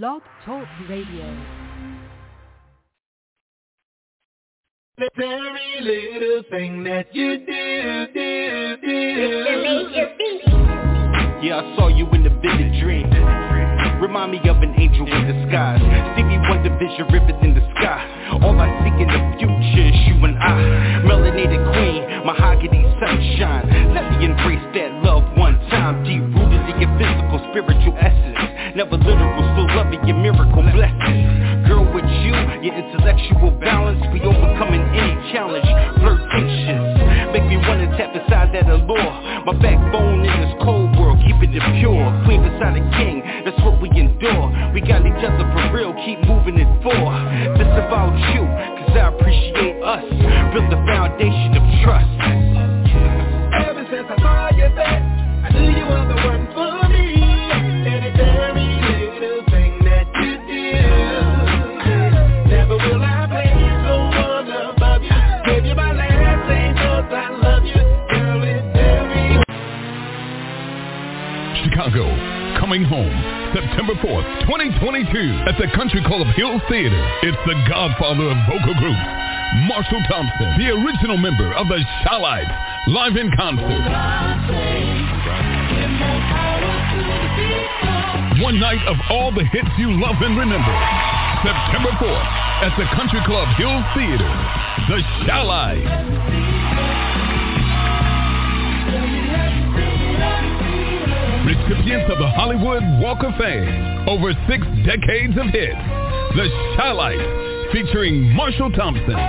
Blog Talk Radio. The very little thing that you do, do, do. Yeah, I saw you in the vivid dream. Remind me of an angel in disguise. Stevie Wonder vision ribbon in the sky. All I see in the future is you and I. Melanated queen, mahogany sunshine. Let me embrace that love one time. Deep rooted in your physical, spiritual essence. Never literal, still loving your miracle blessings. Girl, with you, your intellectual balance, we overcoming any challenge. Flirtations make me wanna tap inside that allure. My backbone in this cold world, keeping it pure. Queen beside a king, that's what we endure. We got each other for real, keep moving it forward. This about you, cause I appreciate us. Build the foundation of trust. Ever since I saw you there, I knew you were the coming home, September 4th, 2022, at the Country Club Hills Theater. It's the godfather of vocal groups, Marshall Thompson, the original member of the Chi-Lites, live in concert. One night of all the hits you love and remember. September 4th, at the Country Club Hills Theater, the Chi-Lites. Recipients of the Hollywood Walk of Fame. Over six decades of hits. The Chi-Lites, featuring Marshall Thompson.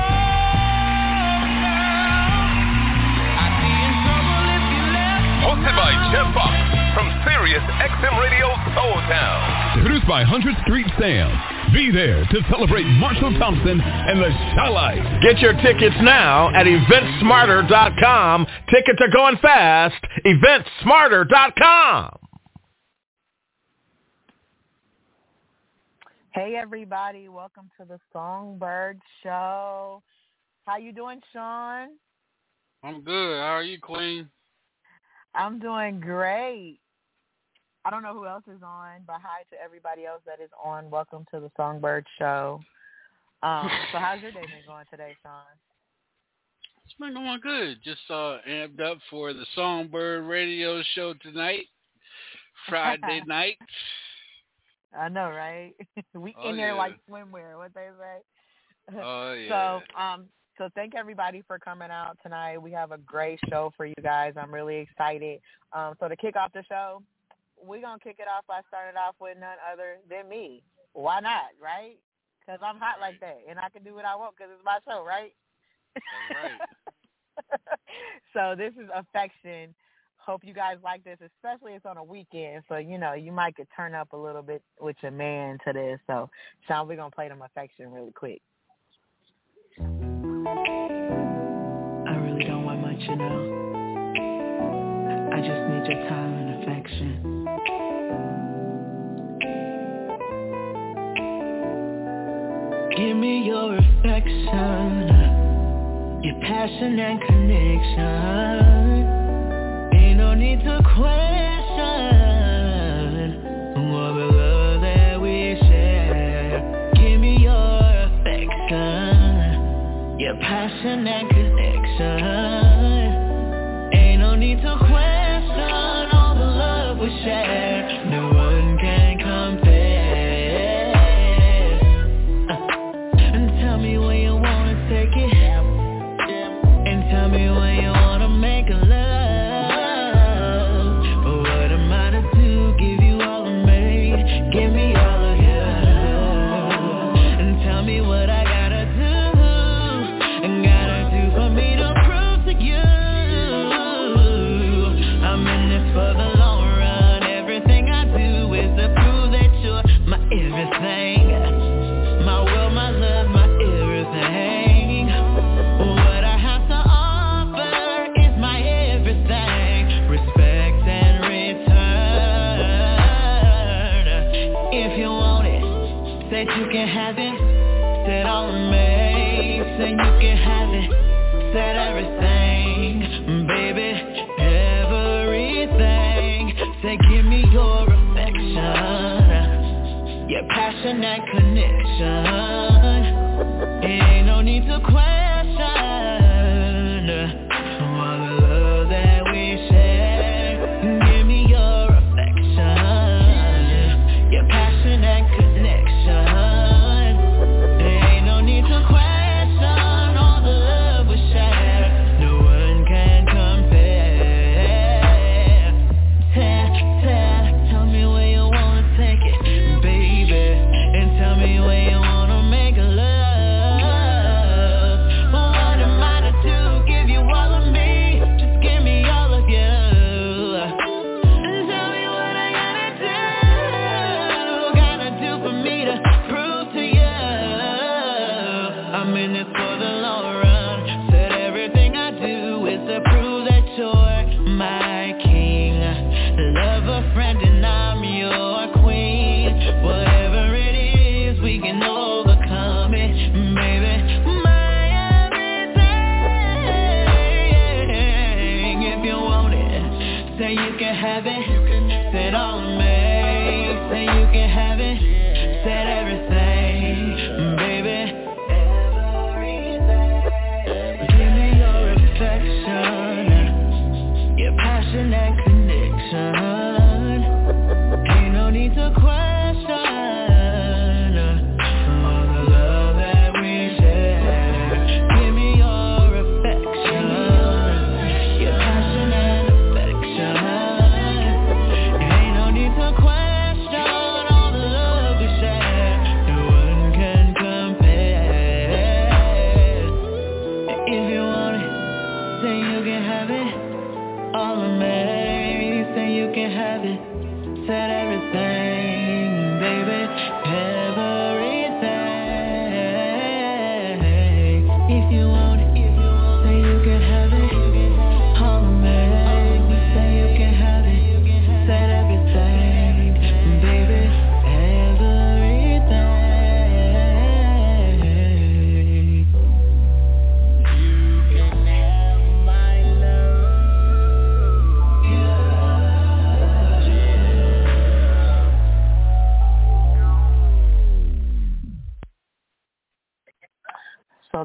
Hosted by Jeff Fox from Sirius XM Radio Soul Town. Produced by 100th Street Sam. Be there to celebrate Marshall Thompson and the Chi-Lites. Get your tickets now at eventsmarter.com. Tickets are going fast. eventsmarter.com. Hey everybody, welcome to the Songbyrd Show. How you doing, Sean? I'm good. How are you, Queen? I'm doing great. I don't know who else is on, but hi to everybody else that is on. Welcome to the Songbyrd Show. Um, so how's your day been going today, Sean? It's been going good. Just uh, amped up for the Songbyrd Radio Show tonight, Friday night. I know, right? we Oh, in there yeah. like swimwear, what they say. Oh yeah. So, um, so thank everybody for coming out tonight. We have a great show for you guys. I'm really excited. Um, so to kick off the show, we're gonna kick it off by starting off with none other than me. Why not, right? Because I'm hot like that, and I can do what I want because it's my show, right? Right. so this is affection. Hope you guys like this, especially it's on a weekend, so you know you might could turn up a little bit with your man to this. So, Sean, we're gonna play them affection really quick. I really don't want much, you know. I just need your time and affection. Give me your affection, your passion and connection. Ain't no need to question what the love that we share. Give me your affection, your passion and Your passionate connection.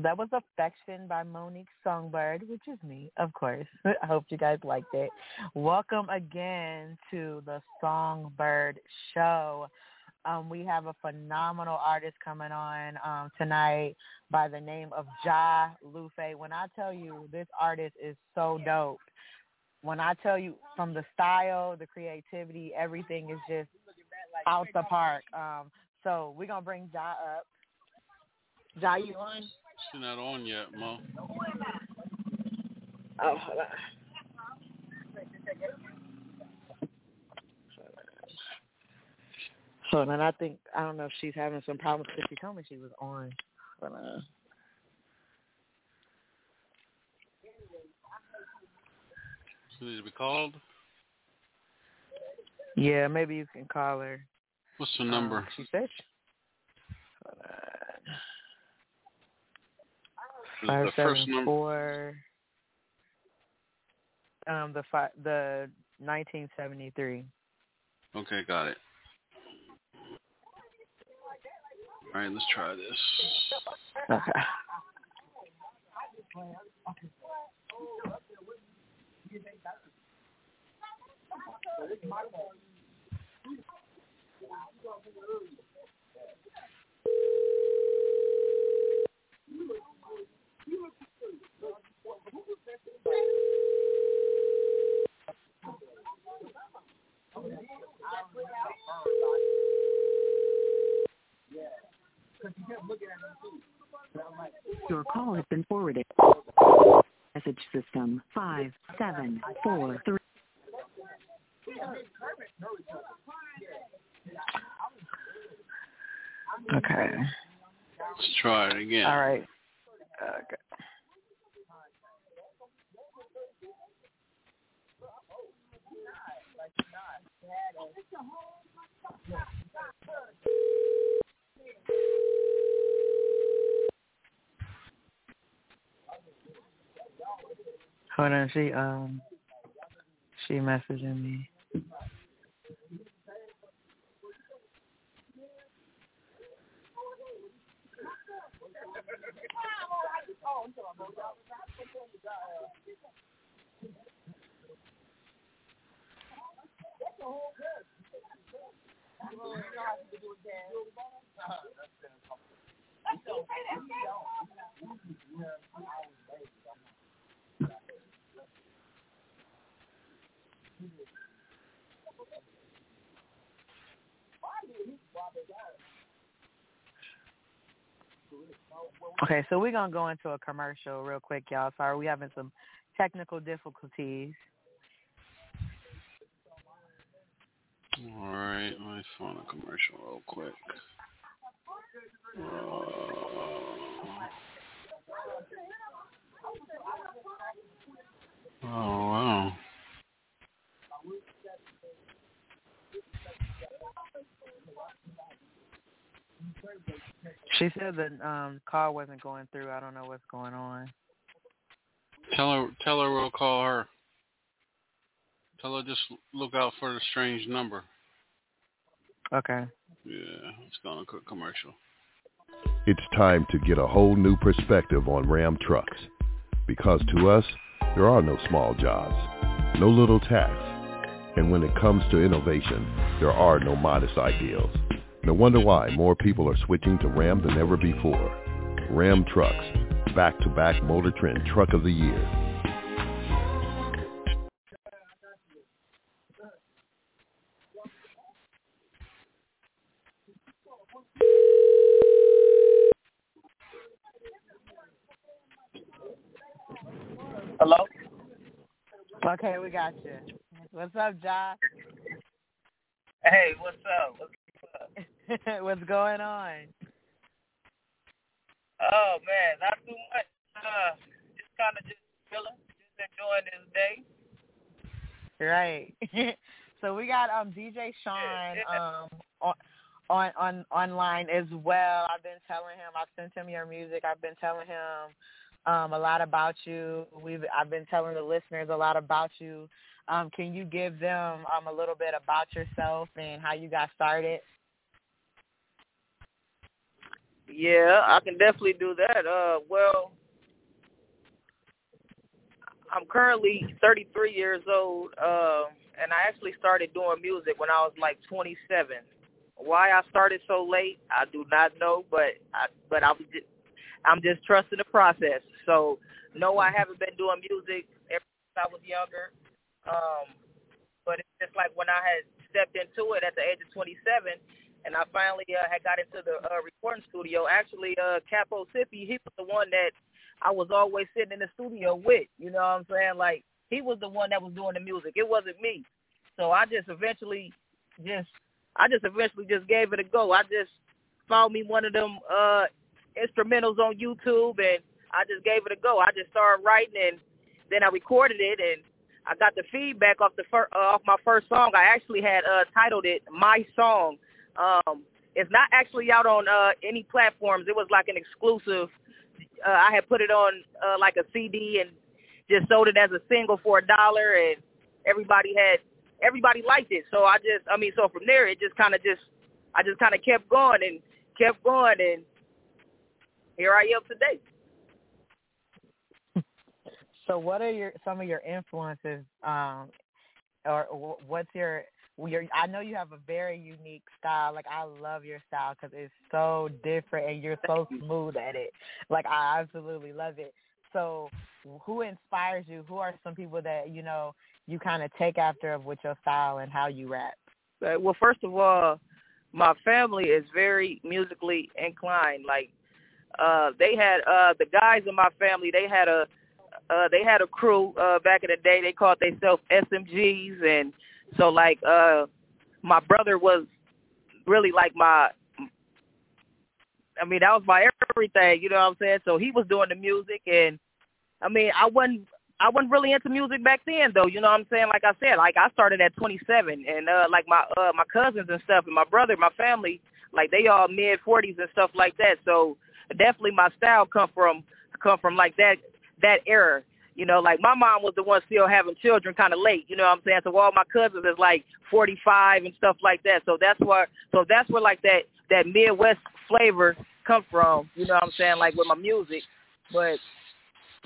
That was Affection by Monique Songbyrd, which is me, of course. I hope you guys liked it. Welcome again to the Songbyrd Show. Um, we have a phenomenal artist coming on um, tonight by the name of Ja Lufe. When I tell you this artist is so dope, when I tell you from the style, the creativity, everything is just out the park. Um, so we're gonna bring Ja up. Ja, you on? She's not on yet, Mo. Oh, hold on. Hold on, I think I don't know if she's having some problems because she told me she was on. Hold on. She needs to be called. Yeah, maybe you can call her. What's her Um, number? she said. she- Hold on. Five seven number. Um, the fi- the nineteen seventy three. Okay, got it. All right, let's try this. Okay. Your call has been forwarded. Message system five seven four three. Okay. Let's try it again. All right. Okay. On, she um she messaging me. Okay, so we're gonna go into a commercial real quick, y'all. Sorry, we having some technical difficulties. All right, let me find a commercial real quick. Uh, oh wow. She said the um call wasn't going through. I don't know what's going on. Tell her, tell her we'll call her. Tell her just look out for the strange number. Okay. Yeah, it's going to quick commercial. It's time to get a whole new perspective on Ram trucks. Because to us, there are no small jobs, no little tasks. And when it comes to innovation, there are no modest ideals. No wonder why more people are switching to Ram than ever before. Ram Trucks, back-to-back Motor Trend Truck of the Year. Hello. Okay, we got you. What's up, Josh? Hey, what's up? What's What's going on? Oh man, not too much. Uh, just kind of just chilling, just enjoying this day. Right. so we got um DJ Sean um on on on online as well. I've been telling him I've sent him your music. I've been telling him um a lot about you. We've I've been telling the listeners a lot about you. Um can you give them um a little bit about yourself and how you got started? Yeah, I can definitely do that. Uh, well, I'm currently 33 years old, uh, and I actually started doing music when I was like 27. Why I started so late, I do not know, but I but I'm just, I'm just trusting the process. So no, I haven't been doing music ever since I was younger. Um, but it's just like when I had stepped into it at the age of 27, and I finally uh, had got into the uh, recording studio. Actually, uh, Capo Sippy, he was the one that I was always sitting in the studio with. You know what I'm saying? Like he was the one that was doing the music. It wasn't me. So I just eventually just I just eventually just gave it a go. I just found me one of them uh instrumentals on YouTube and I just gave it a go. I just started writing and then I recorded it and I got the feedback off the fir- uh, off my first song. I actually had uh titled it My Song. Um it's not actually out on uh any platforms. It was like an exclusive uh, I had put it on uh, like a CD and just sold it as a single for a dollar, and everybody had everybody liked it. So I just, I mean, so from there it just kind of just, I just kind of kept going and kept going, and here I am today. So what are your some of your influences um or what's your your I know you have a very unique style. Like I love your style cuz it's so different and you're so smooth at it. Like I absolutely love it. So who inspires you? Who are some people that, you know, you kind of take after of with your style and how you rap? Uh, Well, first of all, my family is very musically inclined. Like uh they had uh the guys in my family, they had a uh they had a crew uh back in the day. They called themselves SMGs and so like uh my brother was really like my I mean, that was my everything, you know what I'm saying? So he was doing the music and I mean, I wasn't I wasn't really into music back then though, you know what I'm saying? Like I said, like I started at 27 and uh like my uh my cousins and stuff and my brother, my family, like they all mid 40s and stuff like that. So definitely my style come from come from like that that era. You know, like my mom was the one still having children kind of late. You know what I'm saying? So all my cousins is like 45 and stuff like that. So that's where so that's where like that that Midwest flavor come from. You know what I'm saying? Like with my music, but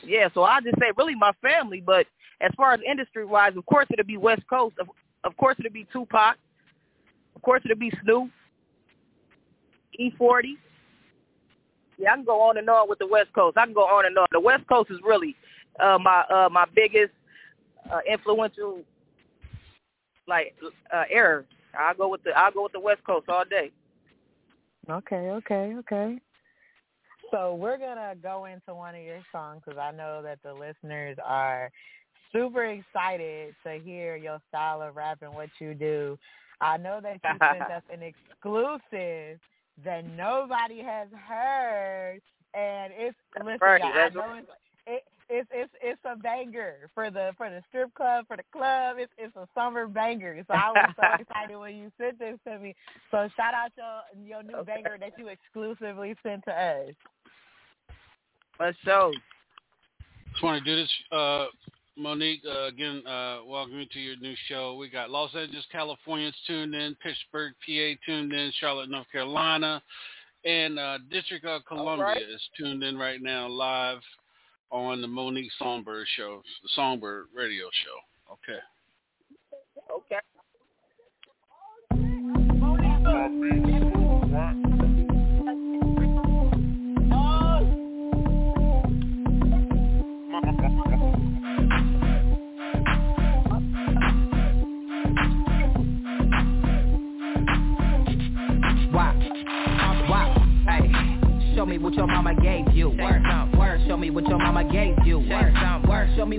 yeah. So I just say really my family. But as far as industry wise, of course it'll be West Coast. Of, of course it'll be Tupac. Of course it'll be Snoop. E-40. Yeah, I can go on and on with the West Coast. I can go on and on. The West Coast is really uh, my uh, my biggest uh, influential like uh, error. I'll go with the I'll go with the West Coast all day. Okay, okay, okay. So we're gonna go into one of your songs because I know that the listeners are super excited to hear your style of rap and what you do. I know that you sent us an exclusive that nobody has heard, and it's listen. right, I know it's it, it's it's it's a banger for the for the strip club for the club. It's it's a summer banger. So I was so excited when you sent this to me. So shout out your your new Okay. banger that you exclusively sent to us. Let's show. Just want to do this, uh, Monique. Uh, again, uh, welcome you to your new show. We got Los Angeles, Californians tuned in, Pittsburgh, PA tuned in, Charlotte, North Carolina, and uh, District of Columbia right. is tuned in right now live on the Monique Songbyrd show, the Songbyrd radio show. Okay. Okay.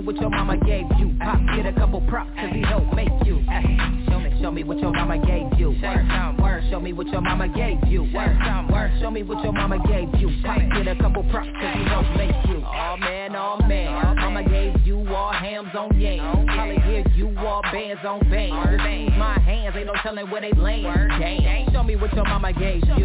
What your mama gave you. Pop, get a couple props, cause he helped make you. Show me, show me what your mama gave you. Word. Word. Show me what your mama gave you. Word. Word. Show me what your mama gave you. Pop, get a couple props, cause he helped make you. Oh man, oh man. Mama gave you all hams on yams. Holly give you all bands on bands. My hands, ain't no telling where they land. Damn. Show me what your mama gave you.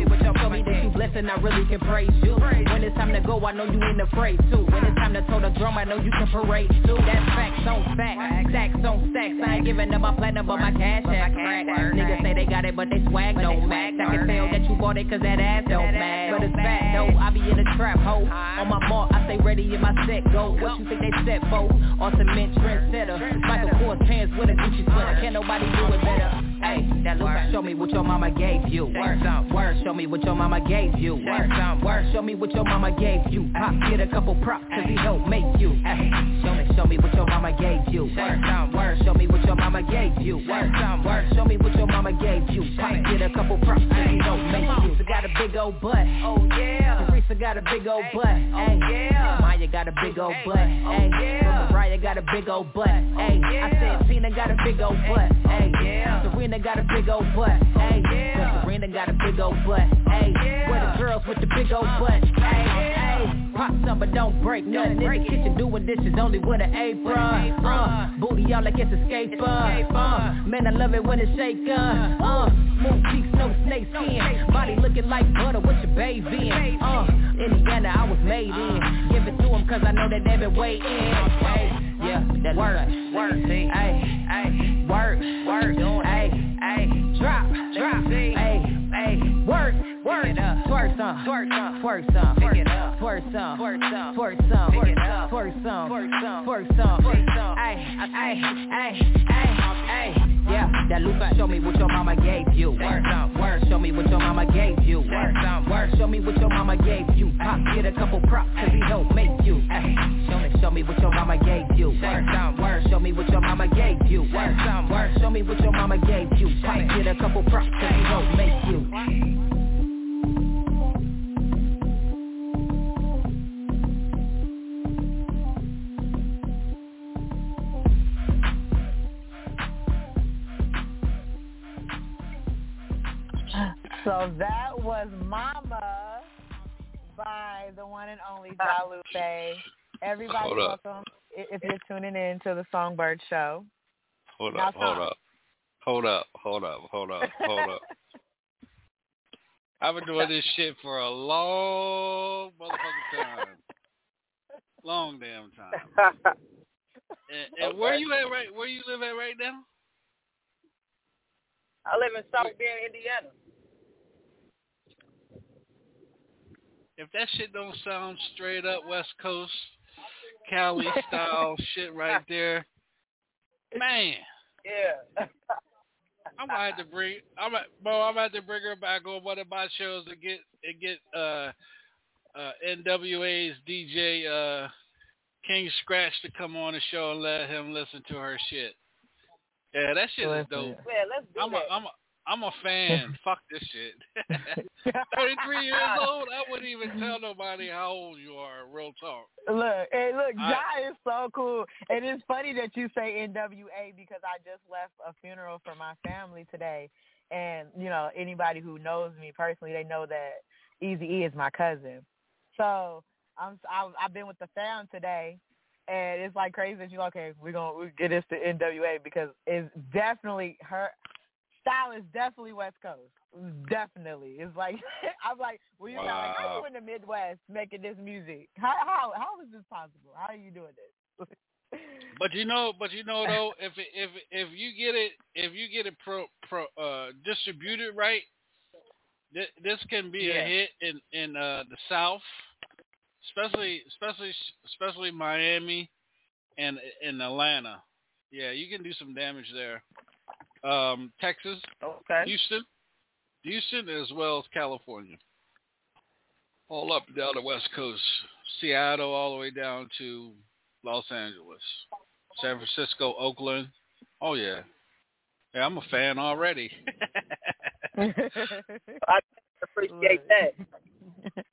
Show me that you blessed and I really can praise you. When it's time to go, I know you ain't afraid to. When it's time to toe the drum, I know you can parade too. That's facts on facts, stacks on stacks. I ain't giving up my platinum, but my cash ass crack. Niggas say they got it, but they swag don't match. I can tell that you bought it cause that ass don't match. But it's fact though, I be in the trap hoe. On my mark, I stay ready in my set go. What you think they set for? On cement trendsetter. Michael Kors pants with a Gucci sweater. Can't nobody do it better. Hey, that look, show me what your mama gave you. Word, word, show me what your mama gave you. Word, word, show me what your mama gave you. Pop, get a couple props, cause he helped make you. Hey, show me, show me what your mama gave you. Word, word, show me what your mama gave you. Word, word, show me what your mama gave you. Pop, get a couple props, cause he helped make you. Teresa got a big old butt. Oh yeah. Teresa got a big old butt. Hey, yeah. Maya got a big old butt. Hey, yeah. Mariah got a big old butt. Hey, I said Tina got a big old butt. Hey, yeah. Serena got a big old butt. Hey, yeah. Serena got a big old butt. Hey, where the girls with the big old butt. Hey. Pop some but don't break nothing. In the kitchen doing dishes only with an apron. Uh, booty out like it's a skater. Uh, man, I love it when it's shaking. Uh, smooth cheeks, no snake skin. Body looking like butter with your baby in. Uh, Indiana, I was made in. Give it to 'em cause I know that they been waiting. Hey, yeah, that work, work, hey, hey, work, work, Twerk some, twerk some, pick it up. Twerk some, twerk some, twerk some, pick it up. Twerk some, twerk some, twerk some, twerk some. Ay, ay, ay, ay, ay. Yeah, that lupa, show me what your mama gave you. Work, work, show me what your mama gave you. Work, work, show me what your mama gave you. Pop, get a couple props, cause he don't make you. Show me, show me what your mama gave you. Work, work, show me what your mama gave you. Work, work, show me what your mama gave you. Pop, get a couple props, cause he don't make you. So that was Mama by the one and only Jalupe. Everybody Hold welcome i- if you're tuning in to the Songbyrd Show. Hold Now up, hold up. Hold up, hold up, hold up, hold up. I've been doing this shit for a long motherfucking time. Long damn time. And, and where you at right where you live at right now? I live in South Bend, Indiana. If that shit don't sound straight up West Coast Cali style shit right there, man. Yeah. I'm gonna have to bring. I'm bro. I'm gonna have to bring her back on one of my shows and get and get uh uh NWA's DJ uh King Scratch to come on the show and let him listen to her shit. Yeah, that shit is dope. Yeah, let's do I'm that. a I'm a I'm a fan. Fuck this shit. 33 years old. I wouldn't even tell nobody how old you are. Real talk. Look, hey, look, I- Jai is so cool. And it's funny that you say NWA because I just left a funeral for my family today. And, you know, anybody who knows me personally, they know that Easy E is my cousin. So I'm I've, I've been with the fam today, and it's like crazy that you okay. We're gonna we get this to NWA because it's definitely her style is definitely West Coast. Definitely, it's like I'm like, well, you're not like how Wow. you in the Midwest making this music? How how how is this possible? How are you doing this? But you know, but you know though, if it, if if you get it if you get it pro pro uh distributed right, th- this can be Yeah. a hit in in uh the South, especially especially especially Miami and in Atlanta. Yeah, you can do some damage there. Um, Texas, Okay. Houston, Houston as well as California. All up and down the West Coast, Seattle all the way down to Los Angeles, San Francisco, Oakland. Oh yeah, yeah, I'm a fan already. I appreciate that.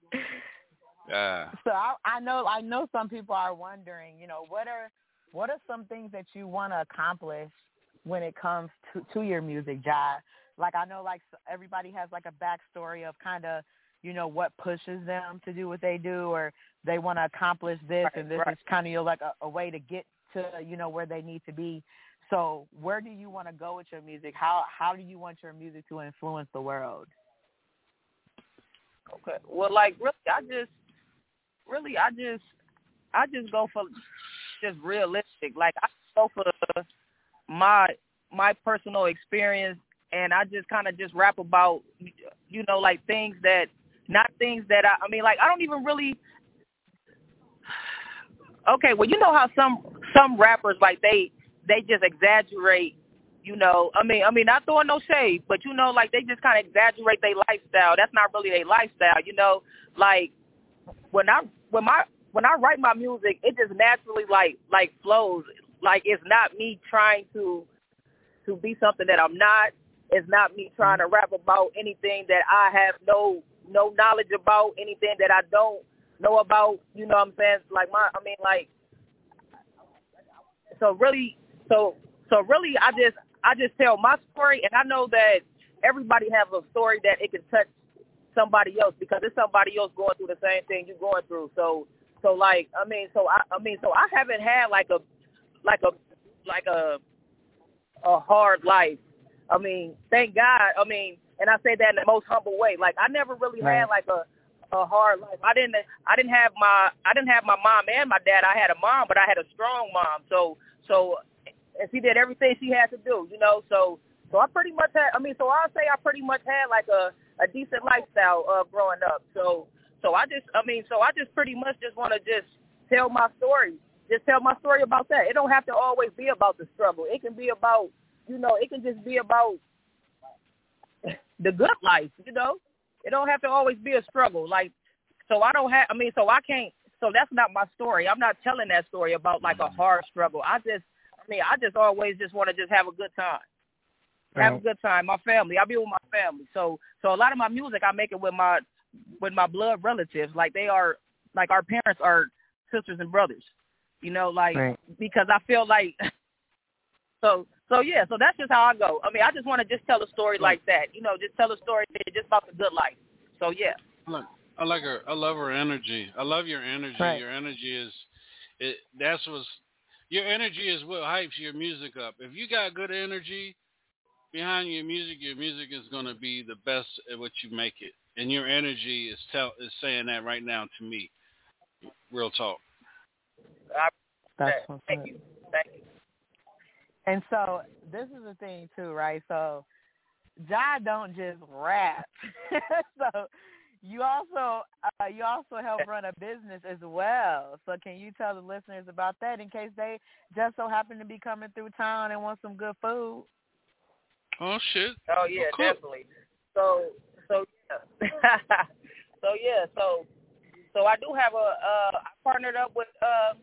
yeah. So I, I know I know some people are wondering, you know, what are what are some things that you want to accomplish when it comes to to your music, Jai? Like I know like everybody has like a backstory of kind of you know what pushes them to do what they do, or they want to accomplish this, Right, and this right. is kind of you know, like a, a way to get to you know where they need to be. So where do you want to go with your music? How how do you want your music to influence the world? Okay. Well, like really, I just really, I just, I just go for just realistic. Like I go for my my personal experience, and I just kind of just rap about, you know, like things that, not things that I. I mean, like I don't even really. Okay, well, you know how some some rappers like they they just exaggerate you know, I mean, I mean, not throwing no shade, but you know, like they just kind of exaggerate their lifestyle. That's not really their lifestyle, you know. Like when I when my when I write my music, it just naturally like like flows. Like it's not me trying to to be something that I'm not. It's not me trying to rap about anything that I have no no knowledge about, anything that I don't know about. You know what I'm saying? Like my, I mean, like so really, so so really, I just I just tell my story, and I know that everybody has a story that it can touch somebody else because it's somebody else going through the same thing you're going through. So so like I mean, so I I mean, so I haven't had like a like a like a a hard life. I mean, thank God. I mean, and I say that in the most humble way. Like I never really had like a a hard life. I didn't I didn't have my I didn't have my mom and my dad. I had a mom, but I had a strong mom. So so and she did everything she had to do, you know. So so I pretty much had I mean, so I'll say I pretty much had like a a decent lifestyle uh growing up. So so I just I mean, so I just pretty much just want to just tell my story. Just tell my story about that. It don't have to always be about the struggle. It can be about, you know, it can just be about the good life, you know. It don't have to always be a struggle. Like, so I don't have. I mean, so I can't. So that's not my story. I'm not telling that story about like a mm-hmm. hard struggle. I just, I mean, I just always just want to just have a good time. Have a good time. My family. I be with my family. So, so a lot of my music I make it with my, with my blood relatives. Like they are, like our parents are sisters and brothers. You know, like Right. because I feel like. So, so yeah. So that's just how I go. I mean, I just want to just tell a story like that. You know, just tell a story just about the good life. So yeah. Look, I like her. I love her energy. I love your energy. Right. Your energy is, it. That's what's. Your energy is what hypes your music up. If you got good energy behind your music, your music is gonna be the best at what you make it. And your energy is tell is saying that right now to me. Real talk. I, That's what's thank up. you. Thank you. And so this is the thing too, right? So Jai don't just rap. so you also uh, you also help run a business as well. So can you tell the listeners about that in case they just so happen to be coming through town and want some good food? Oh shit. Oh yeah, Cool. definitely. So so yeah. so yeah, so so I do have a uh I partnered up with uh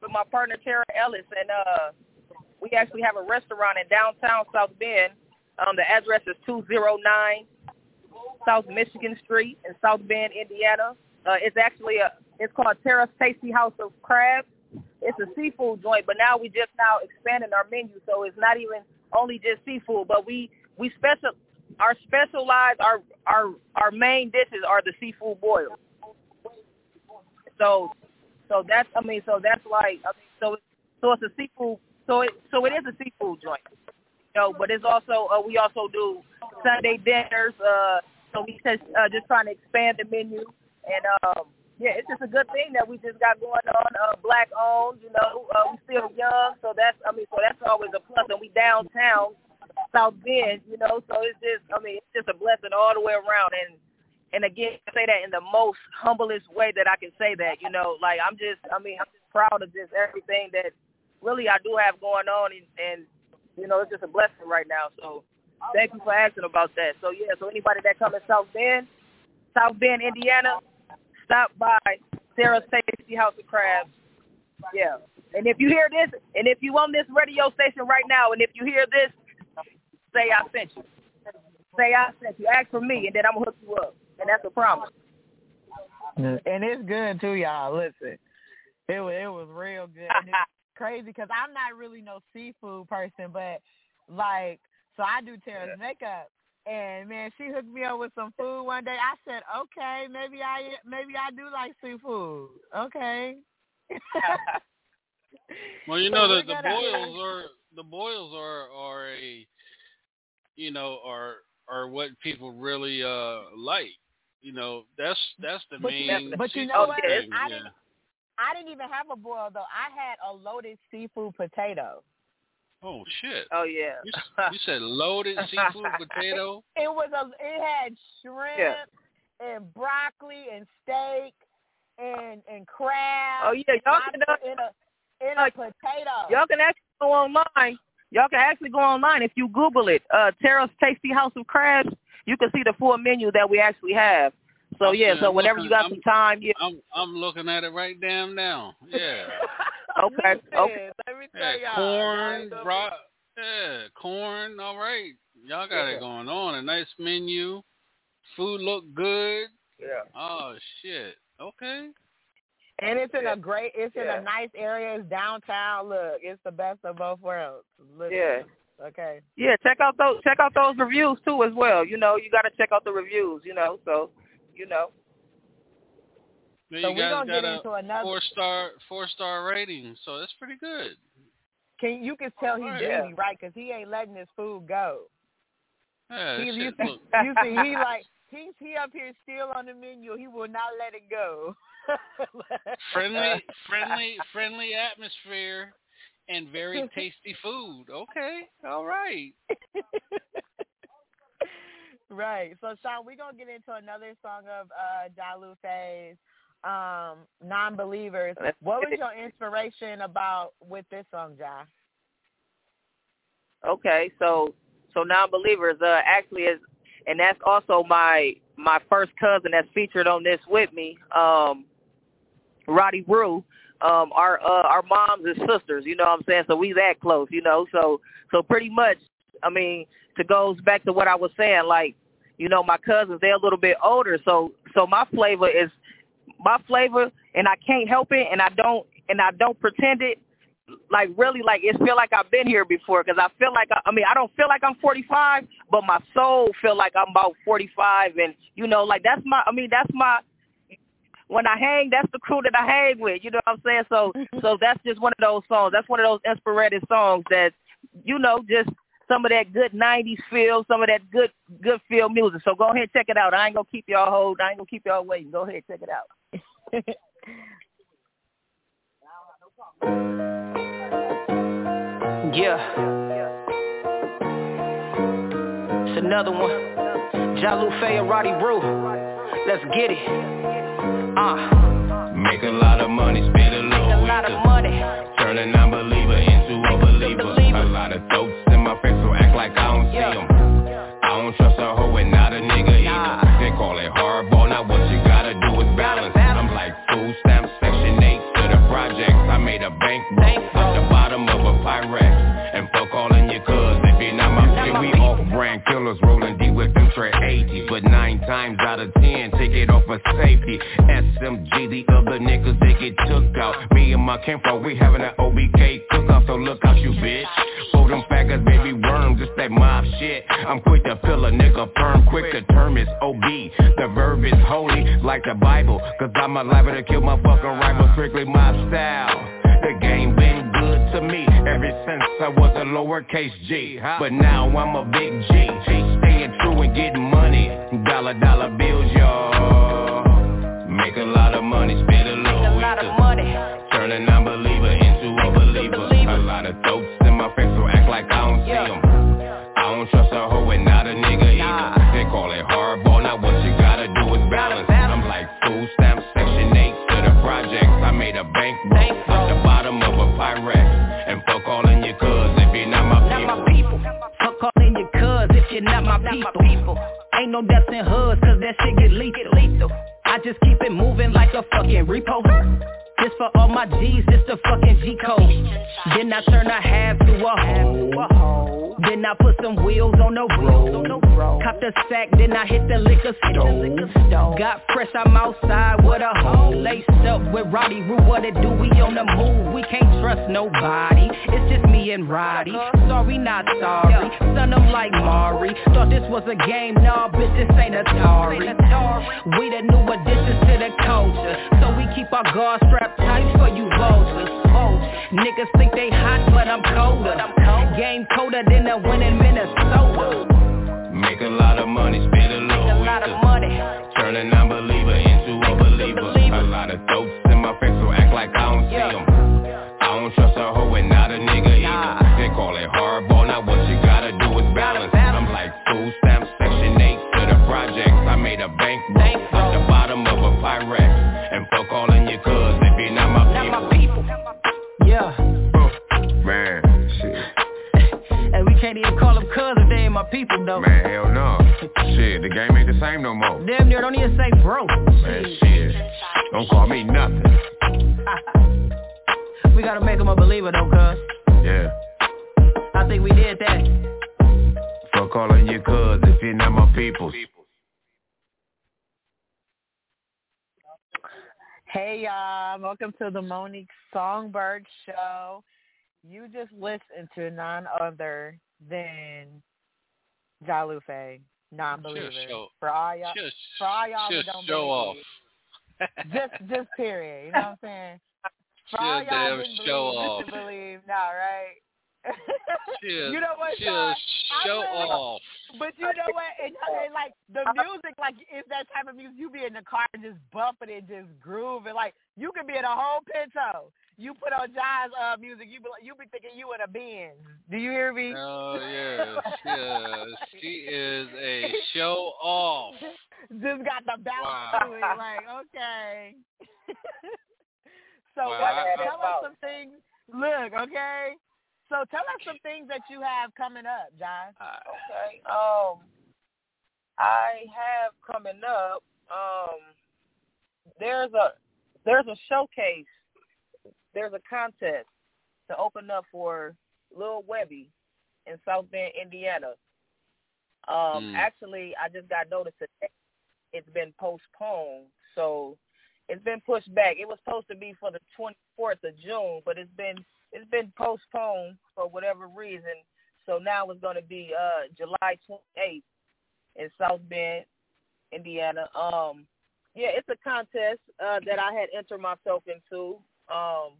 with my partner Tara Ellis and uh we actually have a restaurant in downtown South Bend. Um the address is two zero nine South Michigan Street in South Bend, Indiana. Uh it's actually a it's called Tara's Tasty House of Crabs. It's a seafood joint, but now we just now expanding our menu so it's not even only just seafood, but we we special our specialized our our our main dishes are the seafood boils. So so that's I mean so that's like I mean so so it's a seafood so it so it is a seafood joint. You know, but it's also uh, we also do Sunday dinners. Uh, so we just uh, just trying to expand the menu and um yeah, it's just a good thing that we just got going on. Uh, black owned, you know, uh, we still young, so that's I mean, so that's always a plus. And we downtown, South Bend, you know, so it's just I mean, it's just a blessing all the way around. And and again, I say that in the most humblest way that I can say that, you know, like I'm just I mean, I'm just proud of just everything that really I do have going on, and, and you know, it's just a blessing right now. So thank you for asking about that. So yeah, so anybody that come in South Bend, South Bend, Indiana stop by Tara's Tasty House of Crabs. Yeah. And if you hear this, and if you on this radio station right now, and if you hear this, say I sent you. Say I sent you. Ask for me, and then I'm gonna hook you up, and that's a promise. And it's good too, y'all. Listen, it was it was real good. And it's crazy because I'm not really no seafood person, but like, so I do Tara's makeup, and man, she hooked me up with some food one day. I said, okay, maybe I maybe I do like seafood. Okay. Well, you know we're the the gonna- boils are the boils are are a you know are are what people really uh like. You know that's that's the But you- main. but you know what? thing, I yeah. didn't I didn't even have a boil though. I had a loaded seafood potato. Oh shit! Oh yeah. You, you said loaded seafood potato. It was a it had shrimp Yeah. and broccoli and steak and and crab. Oh yeah, y'all can lobster in a in a potato. Y'all can actually go online. Y'all can actually go online if you Google it. Uh, Tara's Tasty House of Crabs. You can see the full menu that we actually have. So yeah, Okay, so I'm whenever you got I'm- some time, yeah. I'm I'm looking at it right damn now. Yeah. Okay. Okay. Let me Yeah, y'all. corn, y'all bro. Yeah, corn. All right, y'all got Yeah. it going on. A nice menu. Food look good. Yeah. Oh shit. Okay. And it's in a great, it's in a nice area. It's downtown. Look, it's the best of both worlds. Listen. Yeah. Okay. Yeah, check out those check out those reviews too as well. You know, you got to check out the reviews. You know, so you know. Then So you we guys gonna got get a into another- four star four star rating, so that's pretty good. Can you can tell he's Alright. greedy, right? Because he ain't letting his food go. Yeah, he, you see, look. you see, he like he's he up here still on the menu. He will not let it go. friendly, friendly, friendly atmosphere, and very tasty food. Okay, all right. right. So Sean, we're gonna get into another song of uh Jalute's um non believers. What was your inspiration about with this song, Ja? Okay, so so non-believers uh, actually is, and that's also my my first cousin that's featured on this with me, um, Roddy Brew. Um, our uh, our moms and sisters, you know what I'm saying? So we that close, you know. So so pretty much, I mean, to goes back to what I was saying, like, you know, my cousins they're a little bit older, so so my flavor is my flavor, and I can't help it, and I don't and I don't pretend it like really like it feel like I've been here before because I feel like I, I mean I don't feel like I'm 45, but my soul feel like I'm about 45, and you know like that's my I mean that's my when I hang that's the crew that I hang with. You know what I'm saying? So mm-hmm. so that's just one of those songs. That's one of those inspirated songs that you know just some of that good 90s feel, some of that good good feel music. So go ahead and check it out. I ain't gonna keep y'all hold. I ain't gonna keep y'all waiting. Go ahead check it out. Yeah. It's another one. Jalu Faye and Roddy Brew. Let's get it. Uh. Make a lot of money, spend a little Make a lot of money. Turn a non-believer into a believer. A lot of throats in my face, so act like I don't see 'em. I don't trust a hoe and not a nigga either. They call it hardball, now what you gotta do is balance. I'm like food stamp section 8 to the projects. I made a bank at the bottom of a Pyrex. And fuck all in your cuz if you're not my shit. We off-brand killers rolling deep with them Trey 80s. But nine times for safety. SMG, the other niggas, they get took out. Me and my camper, we having an OBK cook-off, so look out you bitch. For them faggots, baby worms, just that mob shit. I'm quick to fill a nigga perm, quick to term is OB. The verb is holy, like the Bible. Cause I'm alive to kill my fucking rival, strictly mob style. The game been good to me ever since I was a lowercase G. But now I'm a big G. Staying true and getting money. Dollar dollar bills, y'all. Make a lot of money, spend a little A lot of money. Turn a non-believer into a believer. A lot of throats in my face, so act like I don't see 'em. I don't trust a the sack, then I hit the liquor store. Got fresh, I'm outside with a hoe. Laced up with Roddy Roo, what it do? We on the move, we can't trust nobody. It's just me and Roddy. Sorry, not sorry. Son, I'm like Mari. Thought this was a game, nah, bitch, this ain't Atari. We the new additions to the culture. So we keep our guards strapped tight for you vultures. Niggas think they hot, but I'm colder. Game colder than the winning Minnesota. Make a lot of money, spend a little A lot of money. Turn a non-believer into a believer. A lot of throats in my face, so act like I don't see 'em. I don't trust a hoe and not a nigga either. They call it hardball, now what you gotta do is balance. I'm like food stamp section 8 to the projects. I made a bank at the bottom of a Pyrex. And fuck all in your cuz if you're not my people. Yeah. Man, shit. And we can't even call them cuz if they ain't my people though. Man, hell no. Shit, the game ain't the same no more. Damn near don't even say bro. Man, shit. Don't call me nothing. We gotta make them a believer though, cuz. Yeah. I think we did that. Fuck all in your cuz if you're not my people. Hey y'all, welcome to the Monique Songbyrd Show. You just listened to none other than Jalufe, non-believer. She'll show- for all y'all, she'll- for all y'all she'll that don't show off. believe, just just period. You know what I'm saying? For all She'll y'all damn didn't show believe, off. just believe now, right? She'll, you know what, she'll Sean? Show really- off. But you know what? And, and like the music, like it's that type of music. You be in the car and just bumping it, just grooving. Like you could be in a whole pinto. You put on jazz uh, music, you be you be thinking you in a Benz. Do you hear me? Oh yes, yes. She is a show off. just got the balance Wow. to it. Like okay. so Wow. what, tell us some things. Look, okay. So tell us some things that you have coming up, Josh. Okay. Um, I have coming up. Um, there's a there's a showcase. There's a contest to open up for Lil Webbie in South Bend, Indiana. Um, Mm. actually, I just got notice that it's been postponed, so it's been pushed back. It was supposed to be for the 24th of June, but it's been it's been postponed for whatever reason. So now it's going to be uh July 28th in South Bend, Indiana. Um, yeah, it's a contest uh, that I had entered myself into. Um,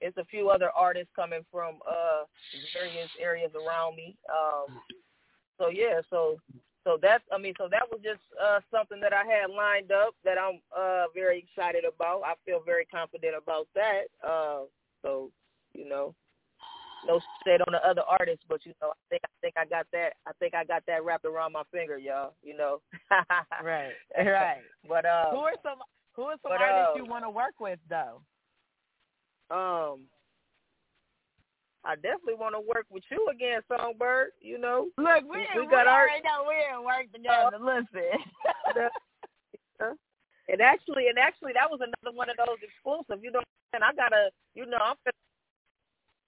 it's a few other artists coming from uh, various areas around me. Um, so yeah, so so that's I mean, so that was just uh, something that I had lined up that I'm uh, very excited about. I feel very confident about that. Uh, so you know, no shade on the other artists, but you know, I think I think I got that. I think I got that wrapped around my finger, y'all. You know. right, right. But uh, who are some who are some but, uh, you want to work with though? Um, I definitely want to work with you again, Songbyrd. You know, Look, we we, we got our know we didn't work together. Listen. and actually, and actually, that was another one of those exclusive. You know, and I gotta, you know, I'm gonna,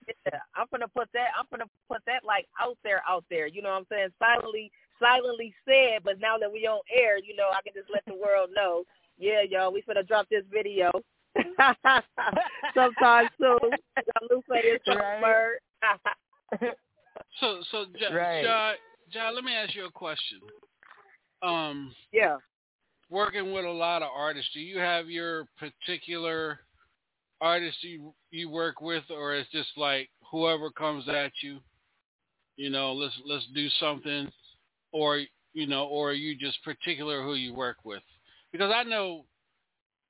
yeah, I'm gonna put that, I'm gonna put that like out there, out there. You know what I'm saying? Silently, silently said, but now that we on air, you know, I can just let the world know. Yeah, y'all, we finna drop this video sometime soon. Y'all Lupe and Songbyrd. So, so, Ja, Right. Ja, Ja, let me ask you a question. Um, yeah. Working with a lot of artists, do you have your particular artists you you work with, or it's just like whoever comes at you? You know, let's let's do something, or you know, or are you just particular who you work with? Because I know,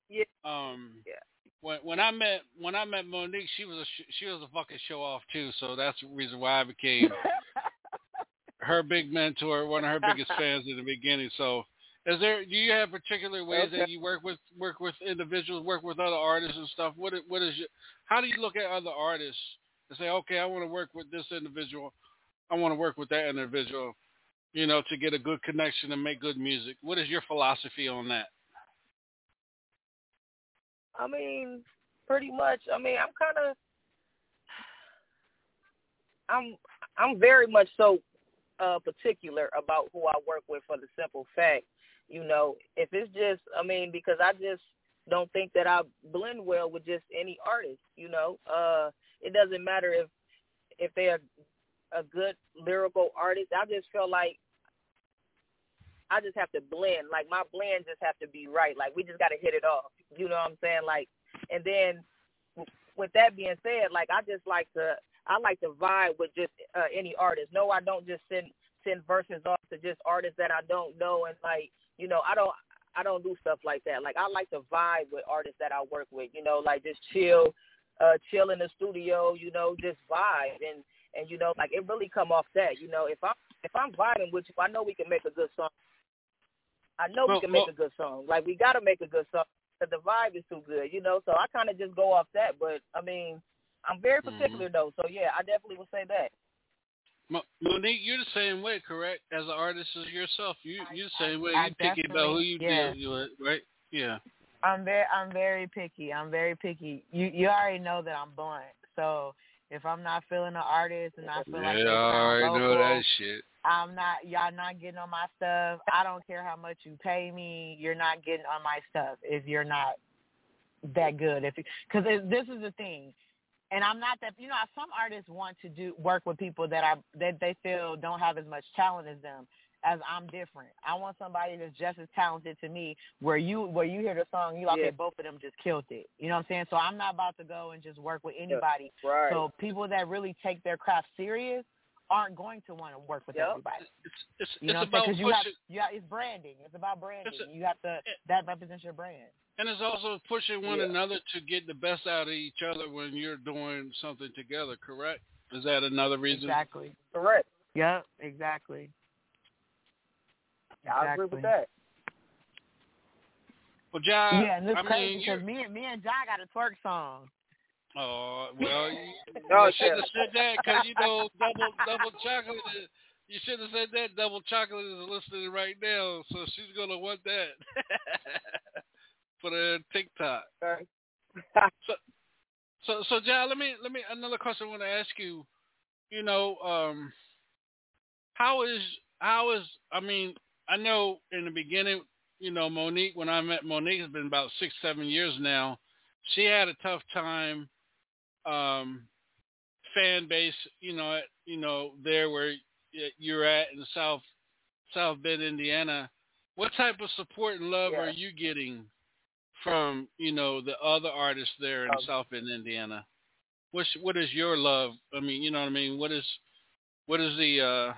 yeah, um, yeah. when when I met when I met Monique, she was a sh- she was a fucking show off too. So that's the reason why I became her big mentor, one of her biggest fans in the beginning. So, is there do you have particular ways Okay. that you work with work with individuals, work with other artists and stuff? What what is your how do you look at other artists and say, okay, I want to work with this individual, I want to work with that individual, you know, to get a good connection and make good music. What is your philosophy on that? I mean, pretty much. I mean, I'm kind of, I'm, I'm very much so uh, particular about who I work with for the simple fact, you know, if it's just, I mean, because I just don't think that I blend well with just any artist, you know. Uh, it doesn't matter if if they're a good lyrical artist. I just feel like I just have to blend. Like my blend just have to be right. Like we just got to hit it off. You know what I'm saying? Like, and then with that being said, like I just like to I like to vibe with just uh, any artist. No, I don't just send send verses off to just artists that I don't know and like you know I don't I don't do stuff like that. Like I like to vibe with artists that I work with. You know, like just chill, uh, chill in the studio. You know, just vibe and and you know like it really come off that. You know, if I'm if I'm vibing with you, I know we can make a good song. I know Well, we can make well- a good song. Like we got to make a good song. Cause the vibe is too good, you know. So I kind of just go off that. But I mean, I'm very Mm-hmm. particular though. So yeah, I definitely would say that. Monique, you're the same way, correct? As an artist as yourself, you you're the same way. I You picky about who you yeah. deal with, right? Yeah. I'm very I'm very picky. I'm very picky. You you already know that I'm blunt. So if I'm not feeling the artist and I feel like yeah, they I already know that shit. I'm not y'all not getting on my stuff. I don't care how much you pay me. You're not getting on my stuff if you're not that good. If because this is the thing, and I'm not that. You know, some artists want to do work with people that I that they feel don't have as much talent as them. As I'm different, I want somebody that's just as talented to me. Where you where you hear the song, you like, Yeah. okay, both of them just killed it. You know what I'm saying? So I'm not about to go and just work with anybody. Right. So people that really take their craft serious aren't going to want to work with Yep. everybody. It's You know it's what I'm about saying? 'Cause you have, pushing, you have, it's branding. It's about branding. It's a- you have to that represents your brand. and it's also pushing one Yeah. another to get the best out of each other when you're doing something together. Correct? Is that another reason? Exactly. Correct. Yep. Exactly. I agree with that. Well, Ja, yeah, and it's I crazy mean, because me and me and John got a twerk song. Oh well, you, Oh, you shouldn't have said that because you know double double chocolate. Is, you should have said that. Double chocolate is listening right now, so she's gonna want that for the TikTok. Okay. so, so, so, John, let me let me another question I want to ask you. You know, um, how is how is I mean, I know in the beginning, you know, Monique. When I met Monique, it's been about six, seven years now. She had a tough time, um, fan base. You know, at, you know, there where you're at in South South Bend, Indiana. What type of support and love Yeah. are you getting from you know the other artists there in Um, South Bend, Indiana? What's what is your love? I mean, you know what I mean. What is what is the uh,